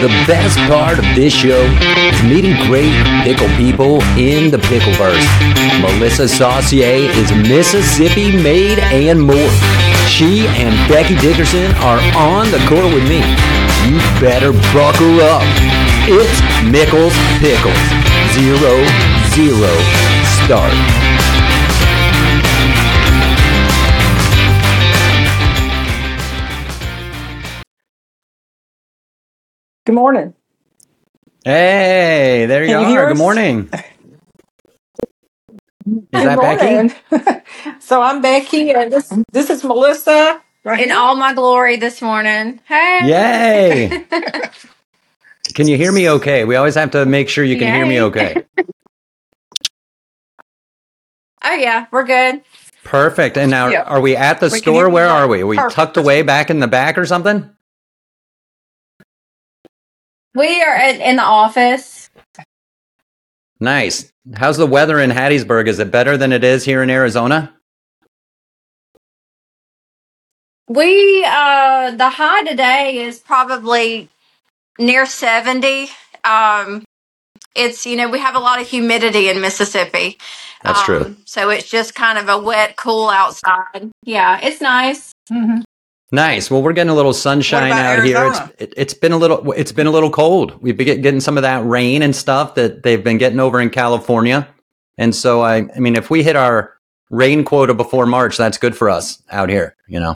The best part of this show is meeting great pickle people in the pickleverse. Melissa Saucier is Mississippi made and more. She and Becky Dickerson are on the court with me. You better buckle up. It's Mickles Pickles. Zero, zero, start. Good morning. Hey, there you Can you are. Good morning. Is Good that Becky? so I'm Becky, and this this is Melissa. Right in here. all my glory this morning. Hey. Yay! Can you hear me okay? We always have to make sure you can hear me okay. Oh yeah, we're good. Perfect. And now, Yeah. are we at the We store? Where are we? Are we Perfect. tucked away back in the back or something? We are at, in the office. Nice. How's the weather in Hattiesburg? Is it better than it is here in Arizona? We uh the high today is probably near 70. Um it's you know, we have a lot of humidity in Mississippi. That's Um, true. So it's just kind of a wet, cool outside. Yeah, it's nice. Mhm. Nice. Well, we're getting a little sunshine out here. It's it, it's been a little it's been a little cold. We've been getting some of that rain and stuff that they've been getting over in California. And so I I mean if we hit our rain quota before March, that's good for us out here, you know.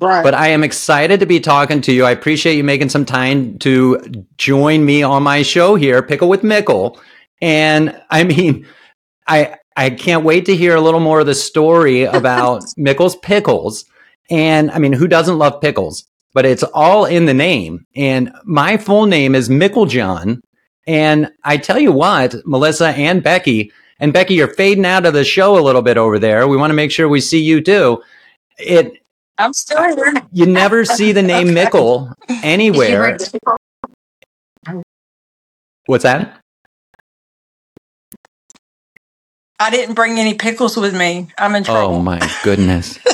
Right. But I am excited to be talking to you. I appreciate you making some time to join me on my show here, Pickle with Mickle. And I mean, I I can't wait to hear a little more of the story about Mickle's pickles. And I mean, who doesn't love pickles? But it's all in the name. And my full name is Mickle John. And I tell you what, Melissa and Becky, and Becky, you're fading out of the show a little bit over there. We want to make sure we see you too. It I'm still here. you never see the name Okay. Mickle anywhere. What's that? I didn't bring any pickles with me. I'm in trouble. Oh my goodness.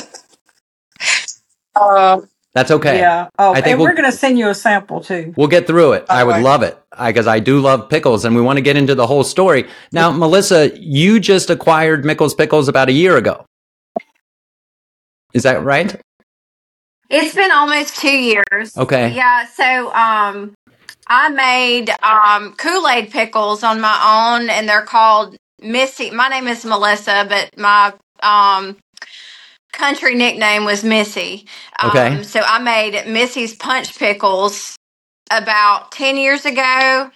Uh, That's okay. Yeah. Oh, I think and we'll- we're going to send you a sample too. We'll get through it. I would love it because I do love pickles and we want to get into the whole story. Now, Melissa, you just acquired Mickle's Pickles about a year ago. Is that right? It's been almost two years. Okay. Yeah, so um I made um Kool-Aid pickles on my own and they're called Missy. My name is Melissa, but my um country nickname was Missy. Okay. Um, so I made Missy's punch pickles about 10 years ago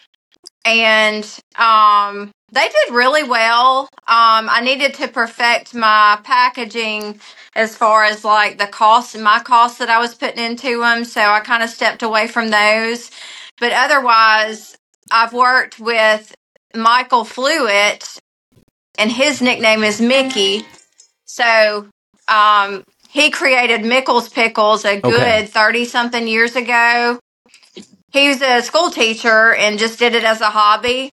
and um they did really well. Um I needed to perfect my packaging as far as like the cost and my costs that I was putting into them. So I kind of stepped away from those. But otherwise, I've worked with Michael Fluitt, and his nickname is Mickey. So um, he created Mickle's Pickles a good Okay. 30 something years ago. He was a school teacher and just did it as a hobby.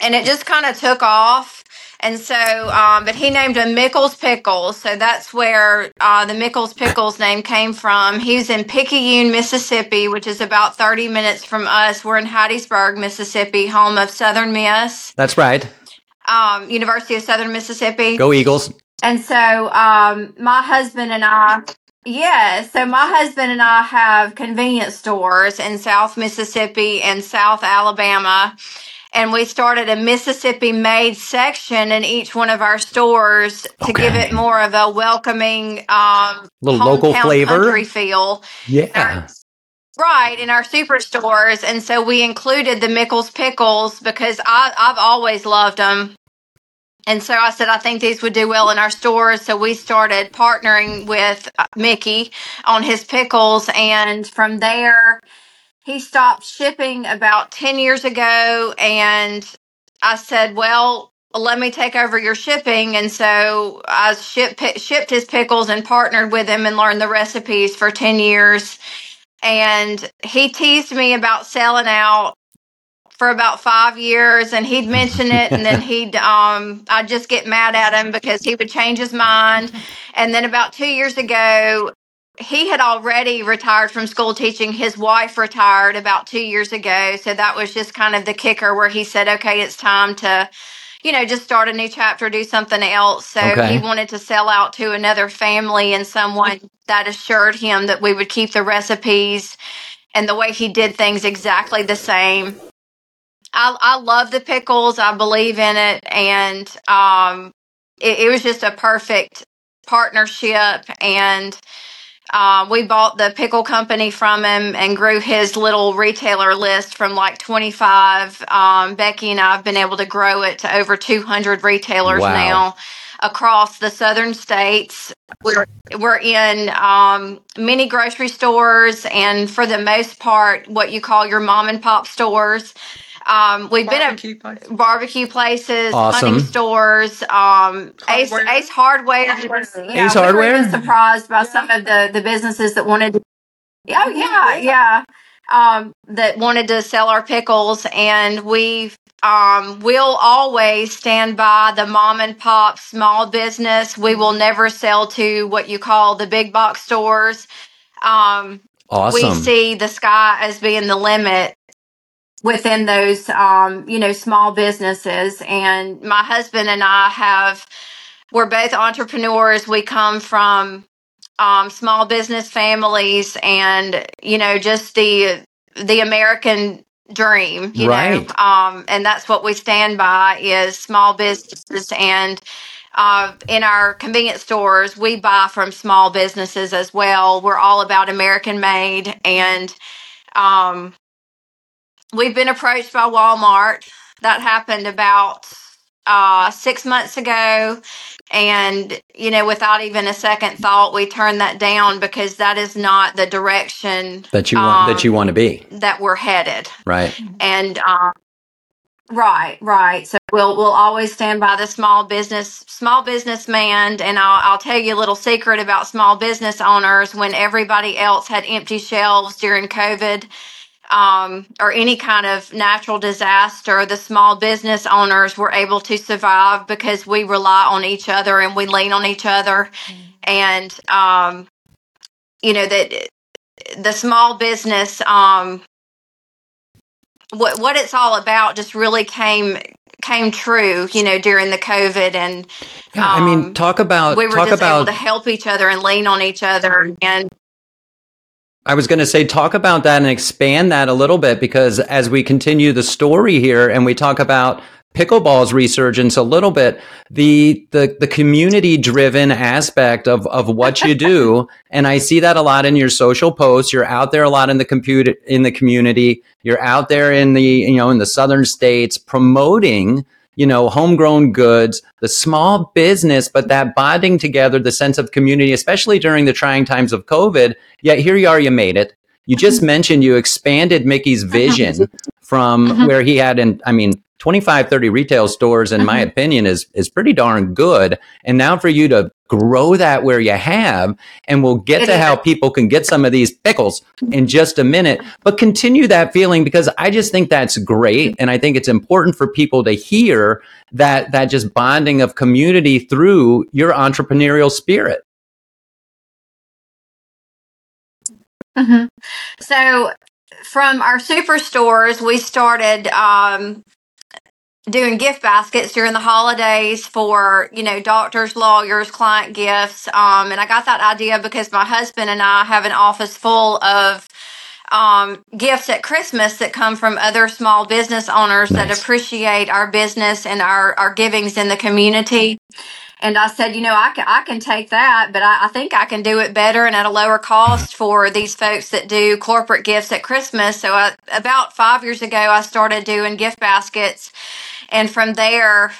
And it just kind of took off. And so, um, but he named them Mickles Pickles. So that's where uh, the Mickles Pickles name came from. He was in Picayune, Mississippi, which is about 30 minutes from us. We're in Hattiesburg, Mississippi, home of Southern Miss, That's right. Um, University of Southern Mississippi. Go Eagles. And so, um, my husband and I, yeah, so my husband and I have convenience stores in South Mississippi and South Alabama. And we started a Mississippi made section in each one of our stores to give it more of a welcoming, um, Little local flavor. country feel. Yeah. Right, in our superstores. And so we included the Mickles pickles because I, I've always loved them. And so I said, I think these would do well in our stores. So we started partnering with uh, Mickey on his pickles. And from there, he stopped shipping about 10 years ago. And I said, well, let me take over your shipping. And so I shipped, shipped his pickles and partnered with him and learned the recipes for 10 years. And he teased me about selling out for about five years and he'd mention it and then he'd um I'd just get mad at him because he would change his mind. And then about two years ago he had already retired from school teaching. His wife retired about two years ago. So that was just kind of the kicker where he said, okay, it's time to, you know, just start a new chapter, do something else. So Okay. he wanted to sell out to another family and someone that assured him that we would keep the recipes and the way he did things exactly the same. I, I love the pickles. I believe in it. And um, it, it was just a perfect partnership. And uh, we bought the pickle company from him and grew his little retailer list from like 25. Um, Becky and I have been able to grow it to over 200 retailers Wow. now across the southern states. We're, we're in um, many grocery stores and for the most part, what you call your mom and pop stores. Um, we've been at Barbecue barbecue places, Awesome. hunting stores, um, Ace, Hardware. Ace Hardware. Yeah, Ace we were Hardware? even surprised by some of the, the businesses that wanted to. Oh yeah, yeah. Um, that wanted to sell our pickles, and we um, will always stand by the mom and pop small business. We will never sell to what you call the big box stores. Um, we Awesome. see the sky as being the limit within those um, you know small businesses. And my husband and i have we're both entrepreneurs. We come from um, small business families and you know just the the american dream you Right. know um, and that's what we stand by is small businesses. And uh, in our convenience stores we buy from small businesses as well. We're all about american made and um, we've been approached by Walmart. That happened about uh, six months ago. And, you know, without even a second thought, we turned that down because that is not the direction that you want that um, you want to be. that we're headed. Right. And, um, right, right. So we'll, we'll always stand by the small business, small businessman. And I'll, I'll tell you a little secret about small business owners when everybody else had empty shelves during COVID um, or any kind of natural disaster, the small business owners were able to survive because we rely on each other and we lean on each other. And, um, you know, that the small business, um, what, what it's all about just really came, came true, you know, during the COVID and Yeah, I mean, Um, talk about we were talk just able about to help each other and lean on each other. And I was going to say, talk about that and expand that a little bit because as we continue the story here and we talk about pickleball's resurgence a little bit, the the the community driven aspect of of what you do, and I see that a lot in your social posts. You're out there a lot in the computer in the community. You're out there in the you know in the southern states promoting you know homegrown goods, the small business, but that bonding together, the sense of community, especially during the trying times of COVID. Yet here you are, you made it. You just mentioned you expanded Mickey's vision from Mhm. where he had, in, I mean, 25, 30 retail stores, in my opinion, is, is pretty darn good. And now for you to grow that where you have, and we'll get to how people can get some of these pickles in just a minute, but continue that feeling because I just think that's great. And I think it's important for people to hear that, that just bonding of community through your entrepreneurial spirit. Mhm. So, from our superstores, we started um, doing gift baskets during the holidays for you know doctors, lawyers, client gifts. Um, and I got that idea because my husband and I have an office full of um, gifts at Christmas that come from other small business owners that Nice. appreciate our business and our our givings in the community. And I said, you know, I can, I can take that, but I, I think I can do it better and at a lower cost for these folks that do corporate gifts at Christmas. So I, about five years ago, I started doing gift baskets. And from there,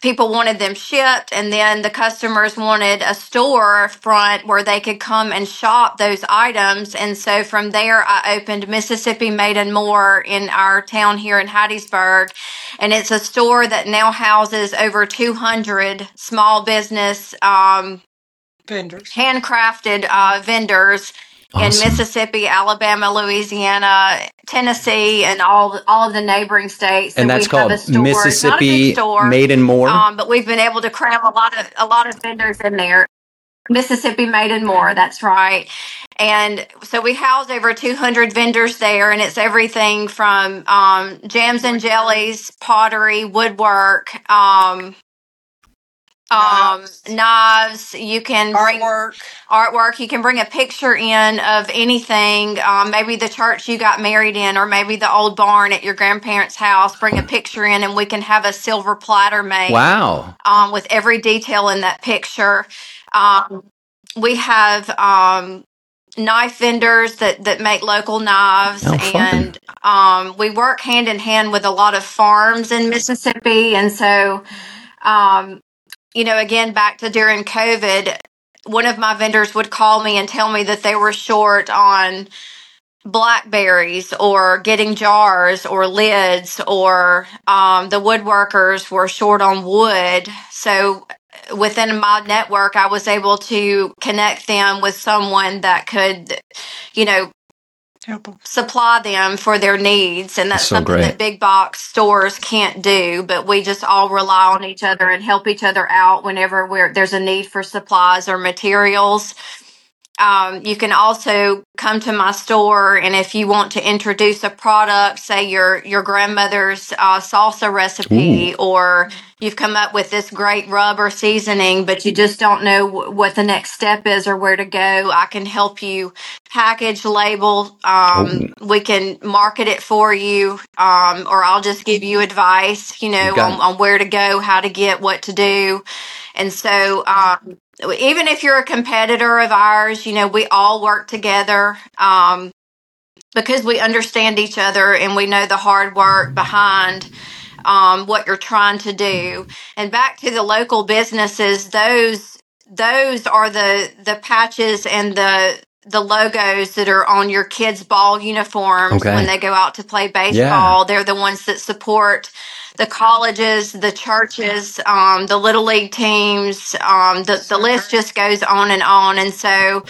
people wanted them shipped. And then the customers wanted a store front where they could come and shop those items. And so from there, I opened Mississippi Made and More in our town here in Hattiesburg and it's a store that now houses over 200 small business um, Vendors. handcrafted uh, vendors in Mississippi, Alabama, Louisiana, Tennessee, and all all of the neighboring states. And So that's called a store. It's a Mississippi store, Made and More. um, but we've been able to cram a lot of a lot of vendors in there. Mississippi Made and More. That's right. And so we house over 200 vendors there, and it's everything from um, jams and jellies, pottery, woodwork, um, um, Knives. knives. You can bring Artwork. artwork. You can bring a picture in of anything, um, maybe the church you got married in, or maybe the old barn at your grandparents' house. Bring a picture in, and we can have a silver platter made Wow. um, with every detail in that picture. Um, we have um, knife vendors that, that make local knives, Oh, and um, we work hand in hand with a lot of farms in Mississippi. And so, um, you know, again, back to during COVID, one of my vendors would call me and tell me that they were short on blackberries or getting jars or lids or um, the woodworkers were short on wood. So within my network i was able to connect them with someone that could you know Help 'em. supply them for their needs and that's So something great. that big box stores can't do but we just all rely on each other and help each other out whenever we're, there's a need for supplies or materials um, you can also come to my store and if you want to introduce a product say your your grandmother's uh, salsa recipe or you've come up with this great rub or seasoning but you just don't know w- what the next step is or where to go i can help you package label um, we can market it for you um, or i'll just give you advice you know on, on where to go how to get what to do and so um, even if you're a competitor of ours you know we all work together um, because we understand each other and we know the hard work behind um, what you're trying to do. And back to the local businesses, those those are the the patches and the the logos that are on your kids' ball uniforms Okay. when they go out to play baseball. They're the ones that support the colleges, the churches, um, the little league teams. Um, the the list just goes on and on. And so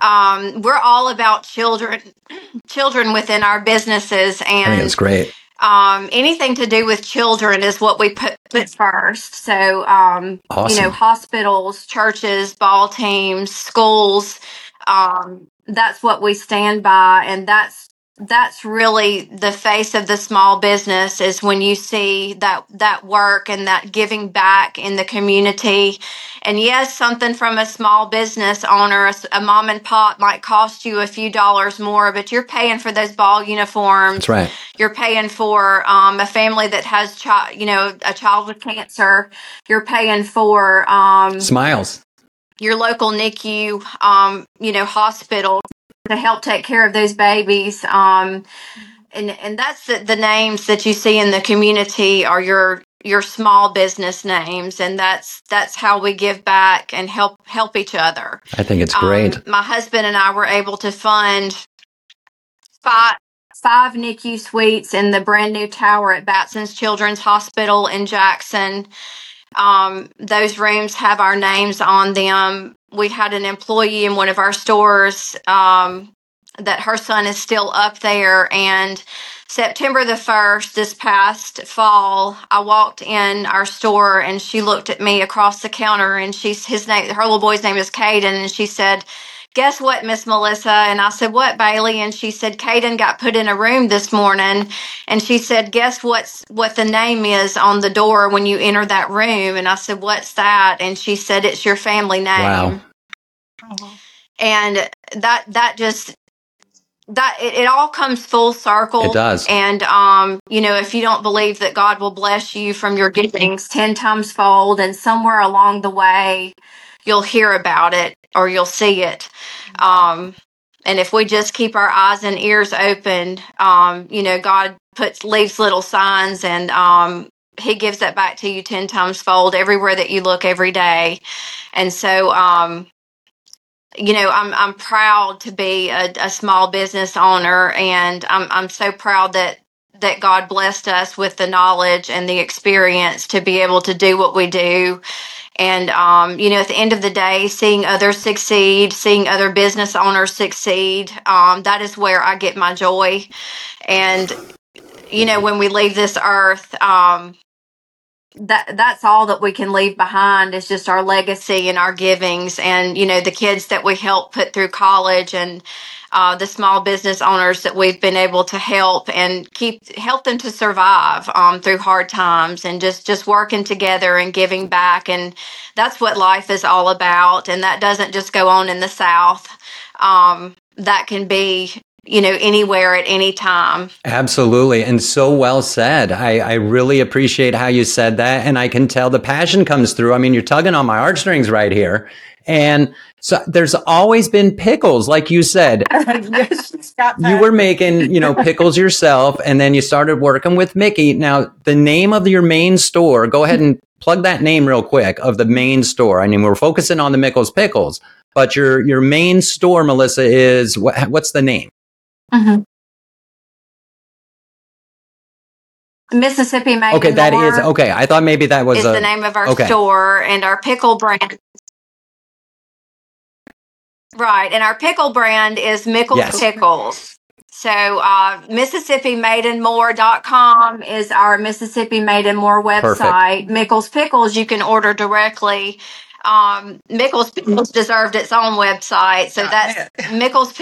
um, we're all about children children within our businesses I think and it's great. um, anything to do with children is what we put, put first. So, um, you Awesome. know, hospitals, churches, ball teams, schools, um, that's what we stand by. And that's, that's really the face of the small business is when you see that, that work and that giving back in the community. And yes, something from a small business owner, a, s- a mom and pop might cost you a few dollars more, but you're paying for those ball uniforms That's right. you're paying for um, a family that has child, you know, a child with cancer. You're paying for um, Smiles. your local NICU, um, you know, hospital to help take care of those babies. Um, and and that's the, the names that you see in the community are your your small business names, and that's that's how we give back and help help each other. I think it's great. Um, my husband and I were able to fund five five NICU suites in the brand new tower at Batson's Children's Hospital in Jackson. Um, those rooms have our names on them. We had an employee in one of our stores um, that her son is still up there. And September the 1st, this past fall, I walked in our store and she looked at me across the counter and she's his name, her little boy's name is Caden. And she said, Guess what, Miss Melissa? And I said, What, Bailey? And she said, Caden got put in a room this morning. And she said, Guess what's what the name is on the door when you enter that room? And I said, What's that? And she said, It's your family name Wow. and that that just that it, it all comes full circle It does. and um you know if you don't believe that god will bless you from your givings 10 times fold and somewhere along the way you'll hear about it or you'll see it um and if we just keep our eyes and ears open um you know god puts leaves little signs and um he gives that back to you 10 times fold everywhere that you look every day and so um you know, I'm I'm proud to be a, a small business owner, and I'm I'm so proud that that God blessed us with the knowledge and the experience to be able to do what we do. And um, you know, at the end of the day, seeing others succeed, seeing other business owners succeed, um, that is where I get my joy. And you know, when we leave this earth, um, that that's all that we can leave behind is just our legacy and our givings and you know the kids that we help put through college and uh, the small business owners that we've been able to help and keep help them to survive um, through hard times and just just working together and giving back. And that's what life is all about. And that doesn't just go on in the south. Um, that can be you know, anywhere at any time. Absolutely. And so well said. I, I really appreciate how you said that. And I can tell the passion comes through. I mean, you're tugging on my heartstrings right here. And so there's always been pickles, like you said. you were making, you know, pickles yourself, and then you started working with Mickey. Now, the name of your main store, go ahead and plug that name real quick of the main store. I mean, we're focusing on the Mickles Pickles, but your your main store, Melissa, is what, what's the name? Mm-hmm. Mississippi Made Okay, and that is okay. I thought maybe that was is a, the name of our okay. store, and our pickle brand. Right, and our pickle brand is Mickles Yes. Pickles. So, uh, MississippiMadeandMore.com is our Mississippi Made and More website. Mickles Pickles you can order directly. Um, Mickles Pickles deserved its own website, so that's .net.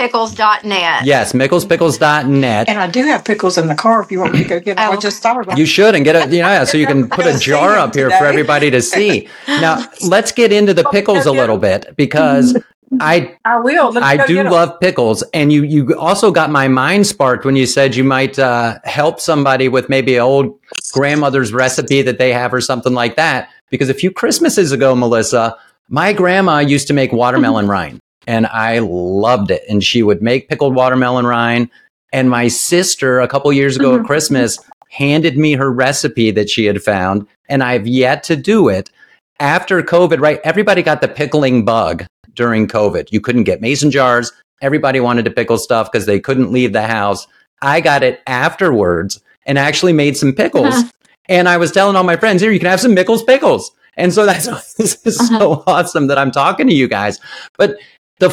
MicklesPickles.net. yes, micklespickles.net. And I do have pickles in the car if you want me to go get them. I Oh. just thought about You should and get a you know yeah, so you can put a jar up here today. for everybody to see. Now let's get into the pickles a little bit because I I will. Let me I do love pickles, and you you also got my mind sparked when you said you might uh, help somebody with maybe an old grandmother's recipe that they have or something like that. Because a few Christmases ago, Melissa, my grandma used to make watermelon rind, and I loved it. And she would make pickled watermelon rind. And my sister, a couple years ago at Mhm. Christmas, handed me her recipe that she had found, and I've yet to do it. After COVID, right? Everybody got the pickling bug during COVID. You couldn't get mason jars. Everybody wanted to pickle stuff because they couldn't leave the house. I got it afterwards and actually made some pickles. Uh-huh. And I was telling all my friends, here, you can have some Mickles pickles. And so that's this is so awesome that I'm talking to you guys. But the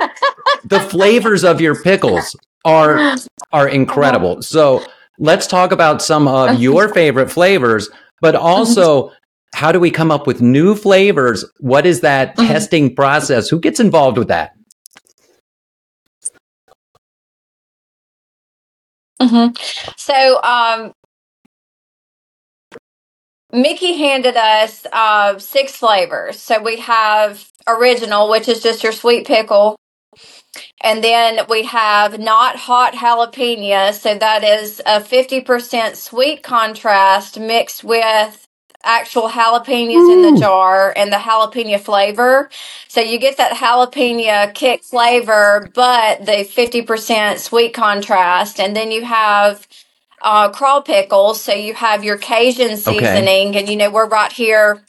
the flavors of your pickles are are incredible. So let's talk about some of your favorite flavors, but also how do we come up with new flavors? What is that Mhm. testing process? Who gets involved with that? hmm So, um, Mickey handed us uh, six flavors. So we have original, which is just your sweet pickle. And then we have not hot jalapeno. So that is a 50% sweet contrast mixed with actual jalapenos in the jar and the jalapeno flavor. So you get that jalapeno kick flavor, but the 50% sweet contrast. And then you have uh, craw pickles. So you have your Cajun seasoning, and you know we're right here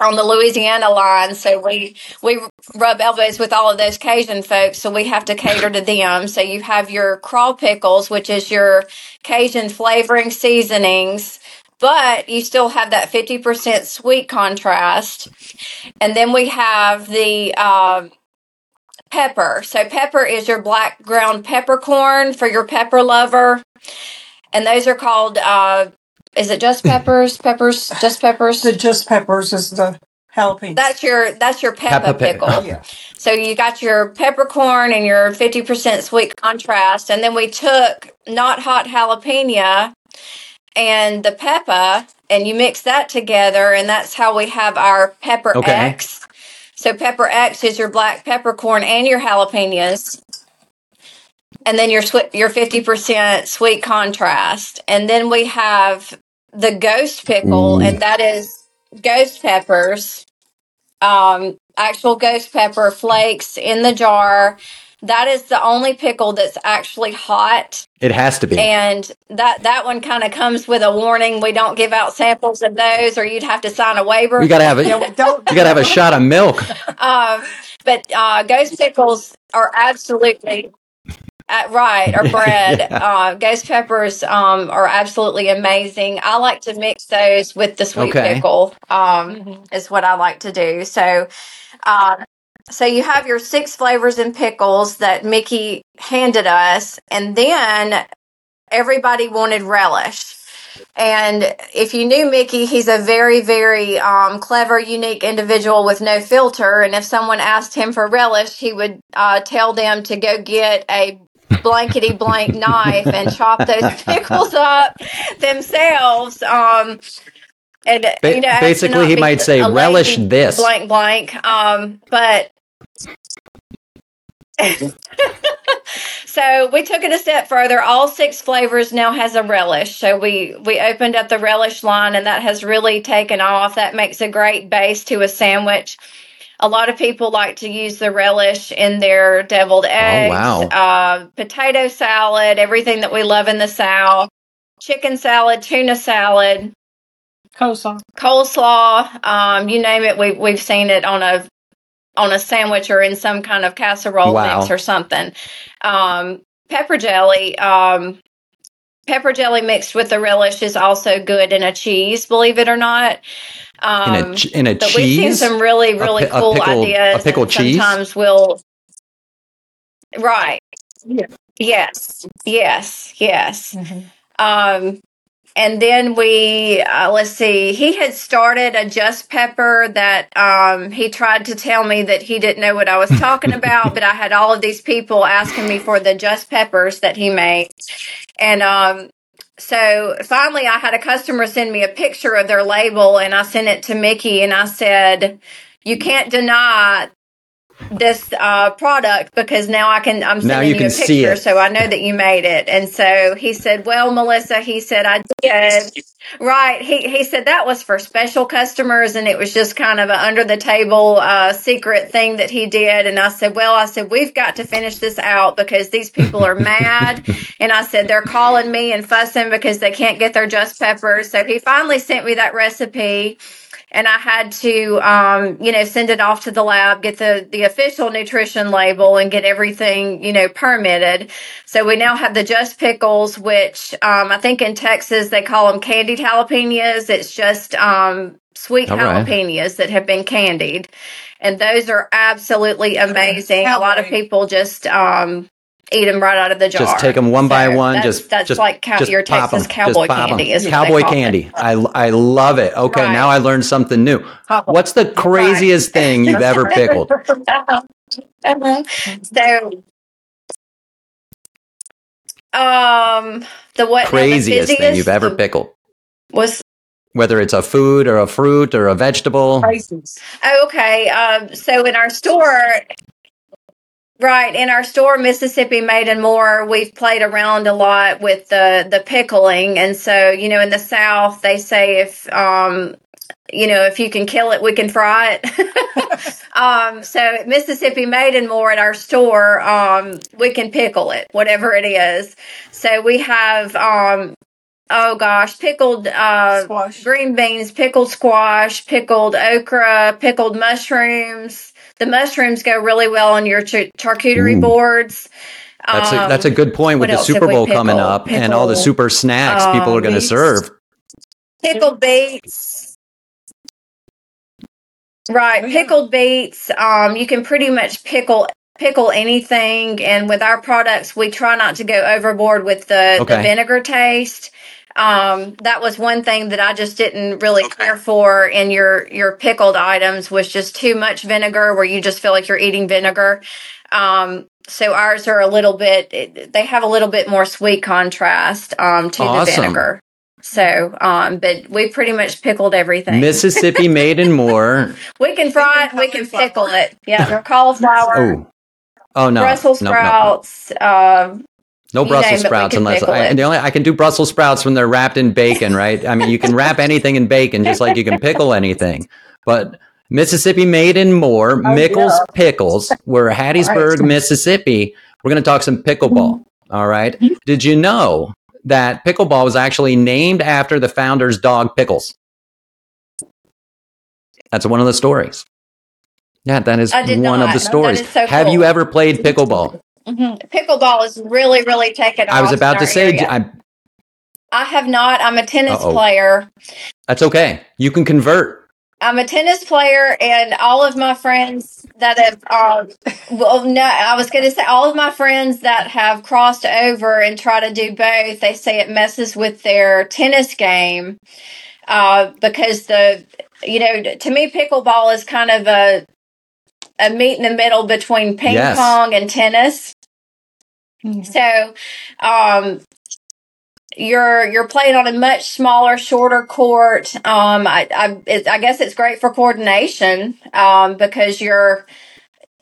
on the Louisiana line, so we we rub elbows with all of those Cajun folks. So we have to cater to them. So you have your craw pickles, which is your Cajun flavoring seasonings. But you still have that 50% sweet contrast. And then we have the uh, pepper. So, pepper is your black ground peppercorn for your pepper lover and those are called uh is it just peppers peppers just peppers The just peppers is the jalapeno. that's your that's your peppa Peppa Pig. pickle yeah. so you got your peppercorn and your 50% sweet contrast and then we took not hot jalapeno and the peppa and you mix that together and that's how we have our pepper Okay. x so pepper x is your black peppercorn and your jalapenos and then your your 50% sweet contrast. And then we have the ghost pickle, Mm. and that is ghost peppers, um, actual ghost pepper flakes in the jar. That is the only pickle that's actually hot, It has to be. and that that one kind of comes with a warning. We don't give out samples of those, or you'd have to sign a waiver. You gotta have a don't. you gotta have a shot of milk. Um, but uh, ghost pickles are absolutely uh, right, or bread. Yeah. Uh, ghost peppers um, are absolutely amazing. I like to mix those with the sweet Okay. pickle. Um, is what I like to do. So, um, so you have your six flavors and pickles that Mickey handed us, and then everybody wanted relish. And if you knew Mickey, he's a very, very um, clever, unique individual with no filter. And if someone asked him for relish, he would uh, tell them to go get a blankety blank knife and chop those pickles up themselves. Um, and Ba- you know, basically, he might say, "Relish this." blank blank. Um, but so we took it a step further. All six flavors now has a relish. So we we opened up the relish line, and that has really taken off. That makes a great base to a sandwich. A lot of people like to use the relish in their deviled eggs, wow. uh, potato salad, everything that we love in the South, chicken salad, tuna salad, Coleslaw. coleslaw, um, you name it. we've we've seen it on a on a sandwich or in some kind of casserole Wow. mix or something. Um, pepper jelly, um, pepper jelly mixed with the relish is also good in a cheese. Believe it or not. Um, in a ch- in a but we've seen some really really pi- a cool pickle- a ideas. pickle cheese? Sometimes we'll. Right. Yeah. Yes. Yes. Yes. Mhm. Um, and then we uh, let's see. He had started a just pepper that um, he tried to tell me that he didn't know what I was talking about, but I had all of these people asking me for the just peppers that he made, and um, so finally I had a customer send me a picture of their label, and I sent it to Mickey, and I said, "You can't deny." This uh, product because now I can I'm Now sending you you, can a see picture it. so I know that you made it. And so he said well Melissa he said I did. Right. He he said that was for special customers and it was just kind of an under the table uh, secret thing that he did. And I said well I said we've got to finish this out because these people are mad. And I said they're calling me and fussing because they can't get their just peppers. So he finally sent me that recipe and I had to, um, you know, send it off to the lab, get the the official nutrition label, and get everything, you know, permitted. So we now have the Just Pickles, which um, I think in Texas they call them candied jalapenos. It's just um, sweet All right. jalapenos that have been candied, and those are absolutely amazing. A lot of people just um, eat them right out of the jar. Just take them one by one. that's- just that's just like cow- just your pop cowboy Just pop 'em. candy. Is cowboy call it. candy. I I love it. Okay, Right. now I learned something new. What's the craziest thing you've ever pickled? So, um, the what? no, the Craziest thing you've ever pickled, was whether it's a food or a fruit or a vegetable. Oh, okay. Um, so in our store, right in our store, Mississippi Made and More, we've played around a lot with the the pickling, and so you know, in the South, they say if um. You know, if you can kill it, we can fry it. um, so Mississippi Made and More at our store, um, we can pickle it, whatever it is. So we have, um, oh gosh, pickled uh, Squash. green beans, pickled squash, pickled okra, pickled mushrooms. The mushrooms go really well on your ch- charcuterie Ooh. boards. That's a Um, that's a good point with the Super have we Bowl coming pickled? up and all the super snacks people are um, going to serve. pickled beets. Right, Oh, pickled beets. Um, you can pretty much pickle pickle anything, and with our products, we try not to go overboard with the, Okay. the vinegar taste. Um, that was one thing that I just didn't really care for in your your pickled items was just too much vinegar, where you just feel like you're eating vinegar. Um, so ours are a little bit; they have a little bit more sweet contrast um, to the vinegar. So, um, but we pretty much pickled everything. Mississippi Made and More. we can fry it, we can pickle it. Yeah, cauliflower, Oh, oh no, Brussels no, no, sprouts. Um, no Brussels sprouts unless I, and the only I can do Brussels sprouts when they're wrapped in bacon, right? I mean, you can wrap anything in bacon just like you can pickle anything, but. Mississippi Made and More, Oh, Mickles yeah. Pickles. We're Hattiesburg, Mississippi. We're going to talk some pickleball. All right. Did you know that pickleball was actually named after the founder's dog, Pickles? That's one of the stories. Yeah, that is one of the stories. so Have you ever played pickleball? Mhm. Pickleball is really, really taken off. I was about to say. I, I have not. I'm a tennis Uh-oh. player. that's okay. You can convert. I'm a tennis player, and all of my friends that have, uh, well, no, I was going to say all of my friends that have crossed over and try to do both, they say it messes with their tennis game uh, because the, you know, to me, pickleball is kind of a a meet in the middle between ping Yes. pong and tennis. So, um, you're you're playing on a much smaller, shorter court. Um, I I, it, I guess it's great for coordination um, because you're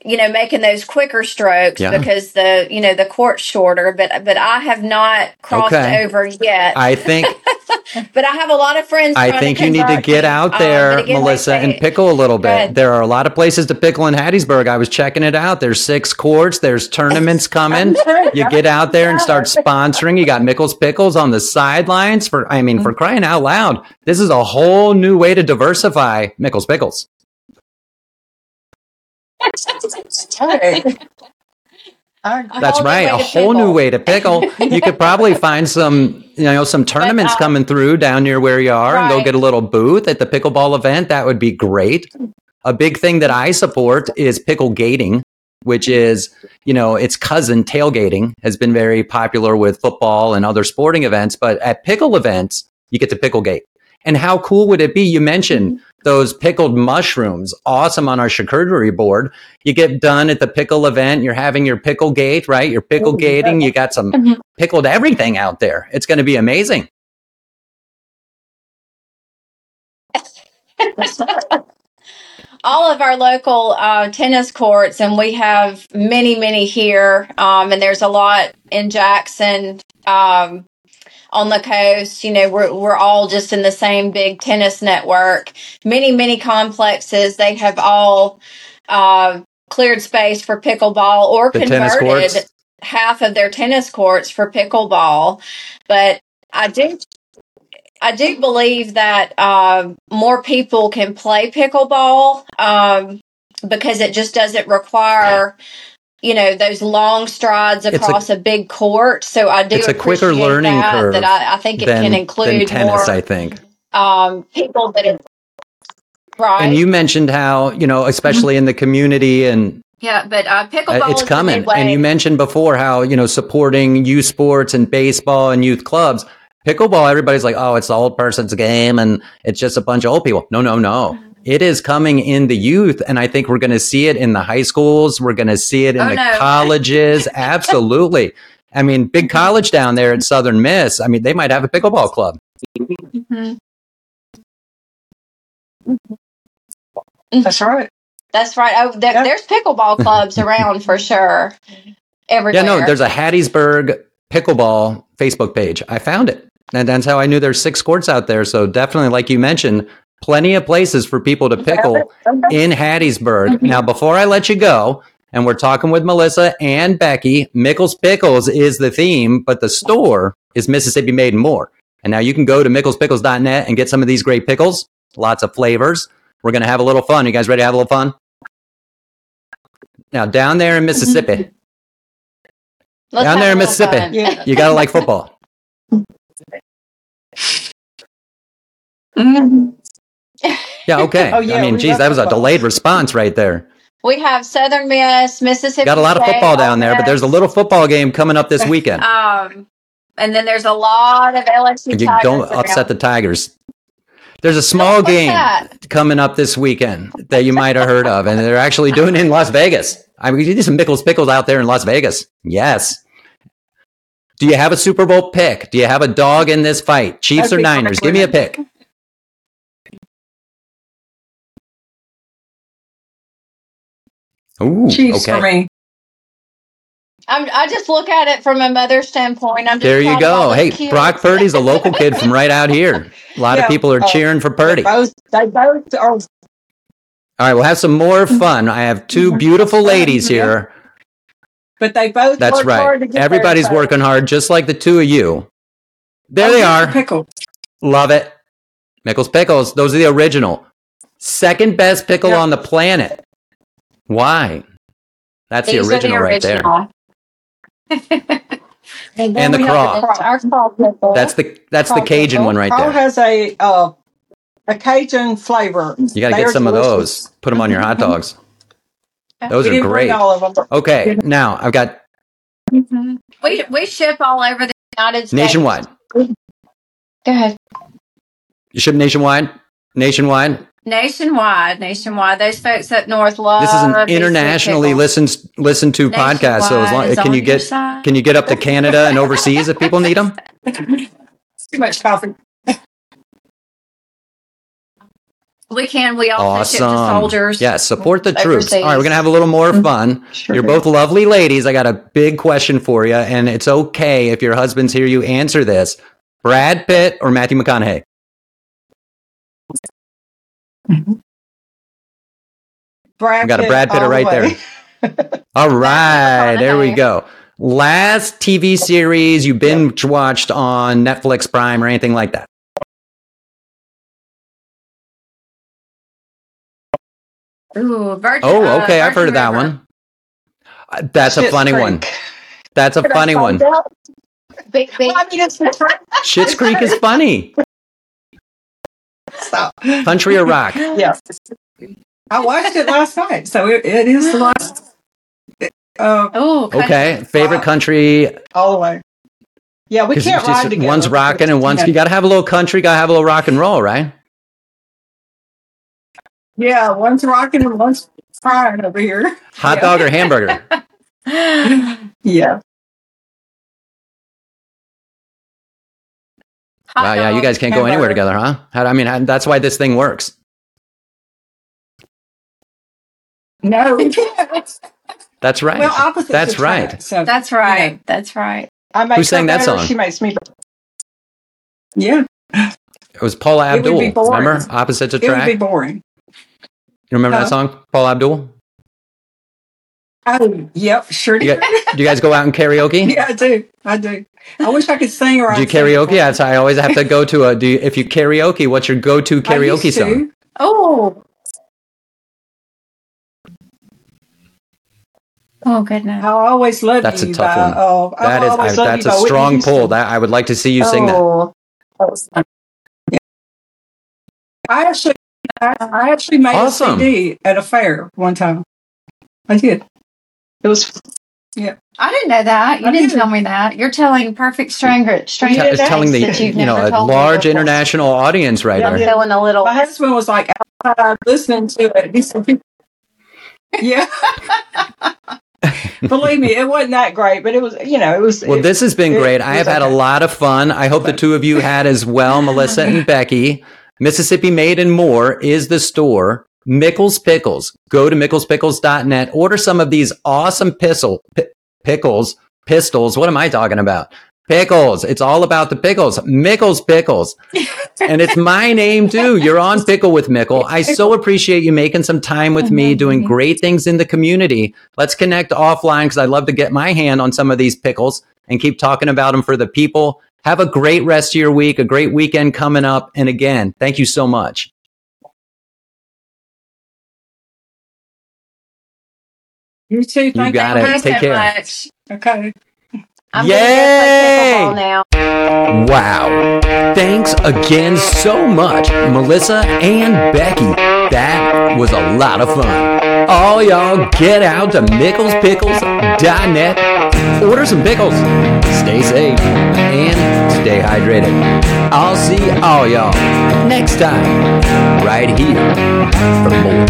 you know making those quicker strokes Yeah. because the you know the court's shorter. But but I have not crossed Okay. over yet. I think but I have a lot of friends. I think you need to get out Um, there, but again, like I Melissa, and pickle a little bit. There are a lot of places to pickle in Hattiesburg. I was checking it out. There's six courts. There's tournaments coming. You get out there and start sponsoring. You got Mickles Pickles on the sidelines for, I mean, for crying out loud. This is a whole new way to diversify Mickles Pickles. I- That's right. A whole new way to pickle. You could probably find some, you know, some tournaments uh, coming through down near where you are and go Right. get a little booth at the pickleball event. That would be great. A big thing that I support is pickle gating, which is, you know, its cousin tailgating has been very popular with football and other sporting events. But at pickle events, you get to pickle gate. And how cool would it be? You mentioned those pickled mushrooms, awesome on our charcuterie board. You get done at the pickle event, you're having your pickle gate, right? You're pickle gating, you got some Mhm. pickled everything out there. It's going to be amazing. all of our local uh, tennis courts, and we have many, many here. Um, and there's a lot in Jackson um, on the coast. You know, we're we're all just in the same big tennis network. Many, many complexes. They have all uh, cleared space for pickleball or The converted half of their tennis courts for pickleball. But I do I do believe that um, more people can play pickleball um, because it just doesn't require, you know, those long strides across a, big court. So I do. It's a quicker learning that, curve That I, I think it than, can include tennis, more I think. um, people that are right. And you mentioned how, you know, especially in the community and yeah, but uh, pickleball Uh, it's is coming. And you mentioned before how, you know, supporting youth sports and baseball and youth clubs. Pickleball, everybody's like, oh, it's the old person's game and it's just a bunch of old people. No, no, no. Mm-hmm. It is coming in the youth. And I think we're going to see it in the high schools. We're going to see it in Oh, the no. colleges. Absolutely. I mean, big college down there at Southern Miss. I mean, they might have a pickleball club. Mhm. That's right. That's right. Oh, there, Yeah. there's pickleball clubs around for sure. Everywhere. Yeah, no, there's a Hattiesburg pickleball Facebook page. I found it. And that's how I knew there's six courts out there. So definitely, like you mentioned, plenty of places for people to pickle in Hattiesburg. Now, before I let you go, and we're talking with Melissa and Becky, Mickles Pickles is the theme, but the store is Mississippi Made and More. And now you can go to micklespickles.net and get some of these great pickles, lots of flavors. We're going to have a little fun. You guys ready to have a little fun? Now, down there in Mississippi, Let's down there in Mississippi. Yeah. you got to like football. Mhm. Yeah, okay. Oh, yeah, I mean, we geez, that was a delayed response right there. We have Southern Miss, Mississippi. Got a lot of State, football Ole down there, but there's a little football game coming up this weekend. Um, and then there's a lot of LSU. You Tigers don't around. upset the Tigers. There's a small game that? coming up this weekend that you might have heard of, and they're actually doing it in Las Vegas. I mean, you need some Mickles Pickles out there in Las Vegas. Yes. Do you have a Super Bowl pick? Do you have a dog in this fight? Chiefs That'd or Niners? Give me a pick. Ooh, Chiefs okay. for me. I'm, I just look at it from a mother's standpoint. I'm just There you proud of all go. Hey, kids. Brock Purdy's a local kid from right out here. A lot of people are uh, cheering for Purdy. They both, they both are. All right, we'll have some more fun. I have two beautiful ladies here. But they both. That's worked hard to right. get Everybody's there, working hard, just like the two of you. There Oh, they are. Pickle. Love it. Mickles Pickles. Those are the original. Second best pickle Yep. on the planet. Why? That's These the original, are the right there. And, And the we craw. It's craw. That's the that's the Cajun pickle. one right Craw there. has a uh, a Cajun flavor. You got to get are some of those. Put them on your hot dogs. Those We are great. all of them. Okay, now I've got We we ship all over the United States. nationwide. Go ahead. You ship nationwide? Nationwide? Nationwide, nationwide. Those folks up north love. This is an internationally pickles. listened listened to podcast. So as long, can you get side. can you get up to Canada and overseas if people need them? Too much coffee. We can. We also ship to Awesome. soldiers. Yes, support the troops. All right, we're gonna have a little more mm-hmm. fun. You're both lovely ladies. I got a big question for you, and it's okay if your husbands hear you answer this. Brad Pitt or Matthew McConaughey? Brad We got a Brad Pitt all the right there. All right, there we go. Last TV series you binge watched on Netflix Prime or anything like that? Ooh, Virgin. Oh, uh, okay, I've heard of that River. one. Uh, That's a funny Creek. one. That's a funny one. Big, big. Well, I mean, it's the truth. Schitt's Creek is funny. Stop. Country or rock? Yes. I watched it last night, so it, it is the last. Uh, Oh, Okay, favorite country all the way. Yeah, we can't it's just- together. One's rocking and one's you got to have a little country, got to have a little rock and roll, right? Yeah, one's rocking and one's frying over here. Hot Yeah. dog or hamburger? Yeah. Hot wow, yeah, you guys can't go anywhere together, huh? How, I mean, how- that's why this thing works. No. That's right. well, opposites That's attract, right. So That's right. That's right. I make Who her sang that song? She makes me. Yeah, It was Paula It would be Abdul. Remember Opposites attract. it would Attract? be You boring. remember that song, Paula Abdul? Oh, yep, sure. Do. got- Do you guys go out and karaoke? yeah, I do. I do. I wish I could sing or Do you I'd sing karaoke? for That's I always have to go to a. Do you, if you karaoke, what's your go-to karaoke song? to. Oh. Oh goodness. I always love That's a tough by, one. Oh, I That is always I, love that's a by Whitney strong pull. That I would like to see you sing that. Oh, that was fun. Yeah. I actually, I, I actually made Awesome. a CD at a fair one time. I did. It was. Yeah. I didn't know that. You I didn't did. tell me that. You're telling perfect stranger stranger Te- it's telling the you've you know a told me large before. international audience right Yeah, there. yeah. Feeling a little. My husband was like outside listening to it. He said, "Yeah." Believe me, it wasn't that great, but it was. You know, it was. Well, it- this has been it great. I was have had a lot of fun. I hope the two of you had as well. Melissa and Becky. Mississippi Made and More is the store. Mickle's Pickles. Go to micklespickles.net. Order some of these awesome pistol, pi- pickles, pistols. What am I talking about? Pickles. It's all about the pickles. Mickle's Pickles. and it's my name too. You're on Pickle with Mickle. I so appreciate you making some time with me, doing great things in the community. Let's connect offline because I'd love to get my hand on some of these pickles and keep talking about them for the people. Have a great rest of your week, a great weekend coming up. And again, thank you so much. You too. Thank got you. it. Thank you Take so care. much. Okay. I'm Yay! gonna go play pickleball now. Wow. Thanks again so much, Melissa and Becky. That was a lot of fun. All y'all get out to micklespickles.net. Order some pickles. Stay safe and stay hydrated. I'll see all y'all next time right here for more.